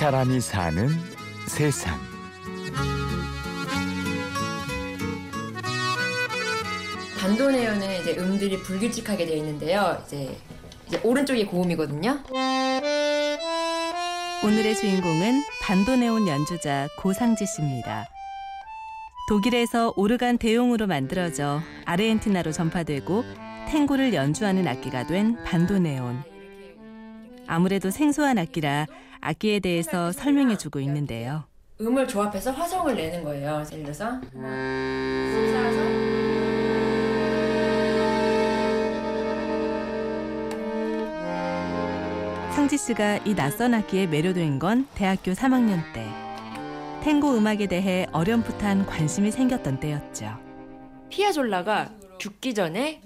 사람이 사는 세상. 반도네온은 이제 음들이 불규칙하게 되어 있는데요. 이제, 이제 오른쪽이 고음이거든요. 오늘의 주인공은 반도네온 연주자 고상지 씨입니다. 독일에서 오르간 대용으로 만들어져 아르헨티나로 전파되고 탱고를 연주하는 악기가 된 반도네온. 아무래도 생소한 악기라 악기에 대해서 설명해 주고 있는데요. 음을 조합해서 화성을 내는 거예요. 예를 들어서 상지 씨가 이 낯선 악기에 매료된 건 대학교 3학년 때. 탱고 음악에 대해 어렴풋한 관심이 생겼던 때였죠. 피아졸라가 죽기 전에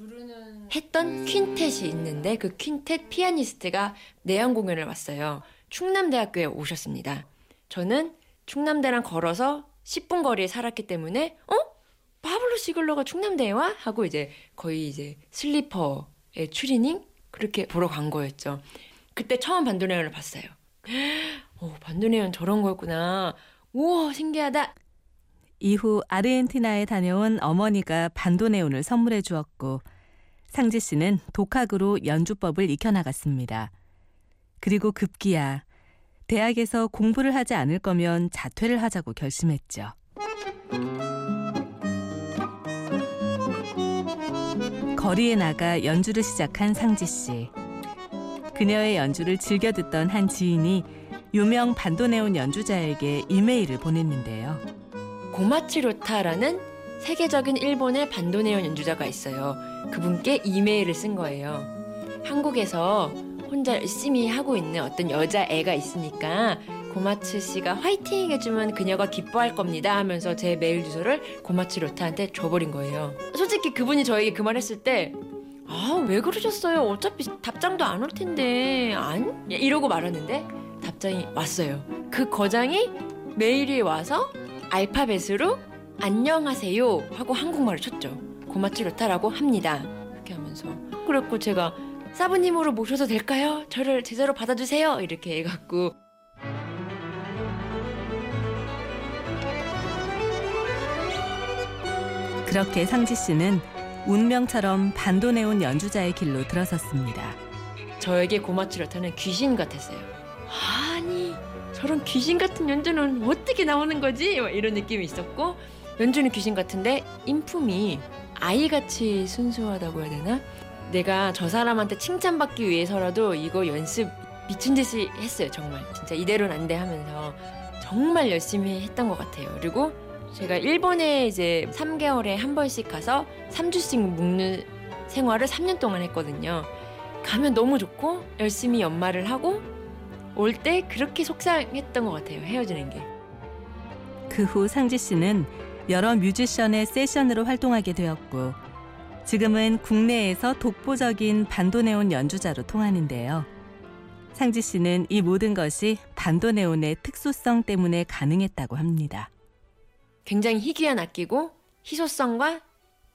했던 퀸텟이 있는데 그 퀸텟 피아니스트가 내한 공연을 왔어요. 충남대학교에 오셨습니다. 저는 충남대랑 걸어서 10분 거리에 살았기 때문에 어? 파블로 시글러가 충남대에 와? 하고 이제 거의 이제 슬리퍼의 추리닝 그렇게 보러 간 거였죠. 그때 처음 반도네온을 봤어요. 오, 반도네온 저런 거였구나. 우와, 신기하다. 이후 아르헨티나에 다녀온 어머니가 반도네온을 선물해 주었고 상지 씨는 독학으로 연주법을 익혀나갔습니다. 그리고 급기야 대학에서 공부를 하지 않을 거면 자퇴를 하자고 결심했죠. 거리에 나가 연주를 시작한 상지 씨. 그녀의 연주를 즐겨 듣던 한 지인이 유명 반도네온 연주자에게 이메일을 보냈는데요. 고마츠로타라는 세계적인 일본의 반도네온 연주자가 있어요. 그분께 이메일을 쓴 거예요. 한국에서 혼자 열심히 하고 있는 어떤 여자애가 있으니까 고마츠 씨가 화이팅 해주면 그녀가 기뻐할 겁니다 하면서 제 메일 주소를 고마츠 로타한테 줘버린 거예요. 솔직히 그분이 저에게 그 말 했을 때 아, 왜 그러셨어요? 어차피 답장도 안 올 텐데. 안? 이러고 말았는데 답장이 왔어요. 그 거장이 메일이 와서 알파벳으로 안녕하세요 하고 한국말을 쳤죠. 고마츠로타라고 합니다. 이렇게 하면서 그랬고 제가 사부님으로 모셔도 될까요? 저를 제자로 받아주세요. 이렇게 해갖고 그렇게 상지 씨는 운명처럼 반도네온 연주자의 길로 들어섰습니다. 저에게 고마츠로타는 귀신 같았어요. 아니 저런 귀신 같은 연주는 어떻게 나오는 거지? 이런 느낌이 있었고 연주는 귀신 같은데 인품이 아이같이 순수하다고 해야 되나? 내가 저 사람한테 칭찬받기 위해서라도 이거 연습 미친 듯이 했어요 정말. 진짜 이대로는 안 돼 하면서 정말 열심히 했던 것 같아요. 그리고 제가 일본에 이제 3개월에 한 번씩 가서 3주씩 묵는 생활을 3년 동안 했거든요. 가면 너무 좋고 열심히 연말을 하고 올 때 그렇게 속상했던 것 같아요 헤어지는 게. 그 후 상지 씨는 여러 뮤지션의 세션으로 활동하게 되었고 지금은 국내에서 독보적인 반도네온 연주자로 통하는데요. 상지 씨는 이 모든 것이 반도네온의 특수성 때문에 가능했다고 합니다. 굉장히 희귀한 악기고 희소성과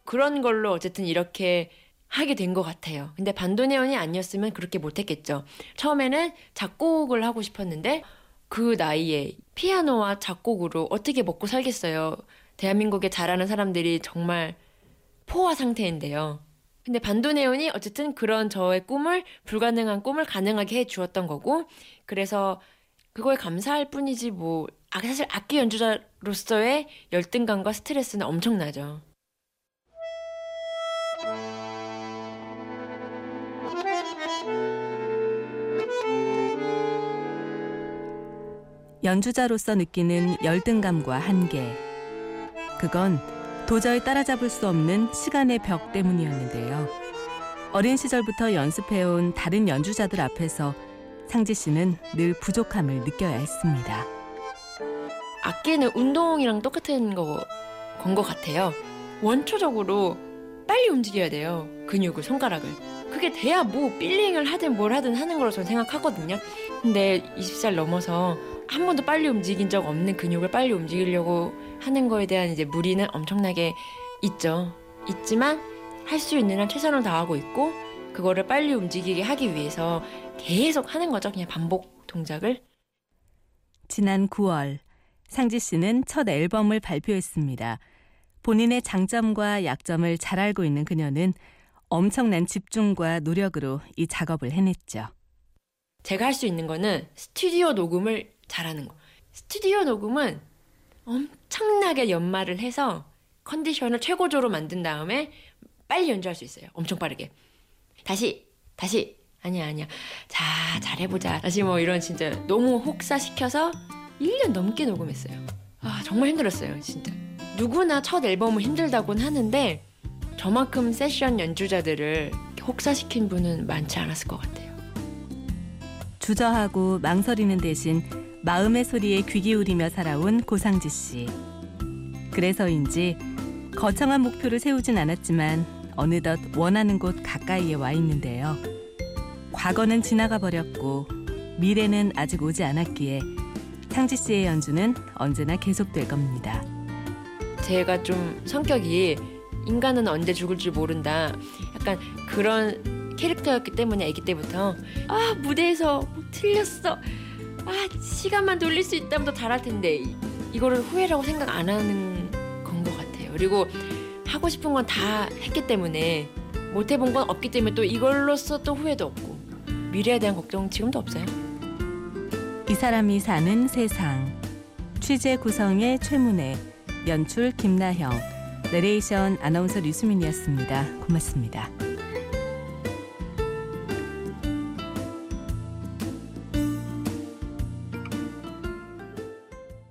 그런 걸로 어쨌든 이렇게 하게 된 것 같아요. 근데 반도네온이 아니었으면 그렇게 못했겠죠. 처음에는 작곡을 하고 싶었는데 그 나이에 피아노와 작곡으로 어떻게 먹고 살겠어요. 대한민국에 잘하는 사람들이 정말 포화 상태인데요. 근데 반도네온이 어쨌든 그런 저의 꿈을 불가능한 꿈을 가능하게 해 주었던 거고 그래서 그거에 감사할 뿐이지 뭐 아, 사실 악기 연주자로서의 열등감과 스트레스는 엄청나죠. 연주자로서 느끼는 열등감과 한계. 그건 도저히 따라잡을 수 없는 시간의 벽 때문이었는데요. 어린 시절부터 연습해온 다른 연주자들 앞에서 상지 씨는 늘 부족함을 느껴야 했습니다. 악기는 운동이랑 똑같은 거 건 것 같아요. 원초적으로 빨리 움직여야 돼요. 근육을, 손가락을. 그게 돼야 뭐 빌링을 하든 뭘 하든 하는 거라고 저는 생각하거든요. 근데 20살 넘어서 한 번도 빨리 움직인 적 없는 근육을 빨리 움직이려고 하는 거에 대한 이제 무리는 엄청나게 있죠. 있지만 할 수 있는 한 최선을 다하고 있고 그거를 빨리 움직이게 하기 위해서 계속 하는 거죠. 그냥 반복 동작을. 지난 9월 상지 씨는 첫 앨범을 발표했습니다. 본인의 장점과 약점을 잘 알고 있는 그녀는 엄청난 집중과 노력으로 이 작업을 해냈죠. 제가 할 수 있는 거는 스튜디오 녹음을 잘하는 거. 스튜디오 녹음은 엄청나게 연말을 해서 컨디션을 최고조로 만든 다음에 빨리 연주할 수 있어요. 엄청 빠르게. 다시, 다시. 아니야, 아니야. 자, 잘해보자. 다시 뭐 이런 진짜 너무 혹사시켜서 1년 넘게 녹음했어요. 아, 정말 힘들었어요, 진짜. 누구나 첫 앨범은 힘들다곤 하는데 저만큼 세션 연주자들을 혹사시킨 분은 많지 않았을 것 같아요. 주저하고 망설이는 대신 마음의 소리에 귀 기울이며 살아온 고상지 씨. 그래서인지 거창한 목표를 세우진 않았지만 어느덧 원하는 곳 가까이에 와 있는데요. 과거는 지나가 버렸고 미래는 아직 오지 않았기에 상지 씨의 연주는 언제나 계속될 겁니다. 제가 좀 성격이 인간은 언제 죽을 줄 모른다. 약간 그런 캐릭터였기 때문에 아기 때부터 아 무대에서 뭐 틀렸어. 아 시간만 돌릴 수 있다면 더 잘할 텐데 이- 이거를 후회라고 생각 안 하는 건 것 같아요. 그리고 하고 싶은 건 다 했기 때문에 못 해본 건 없기 때문에 또 이걸로써 또 후회도 없고 미래에 대한 걱정 지금도 없어요. 이 사람이 사는 세상 취재 구성의 최문혜 연출 김나형 내레이션 아나운서 류수민이었습니다. 고맙습니다.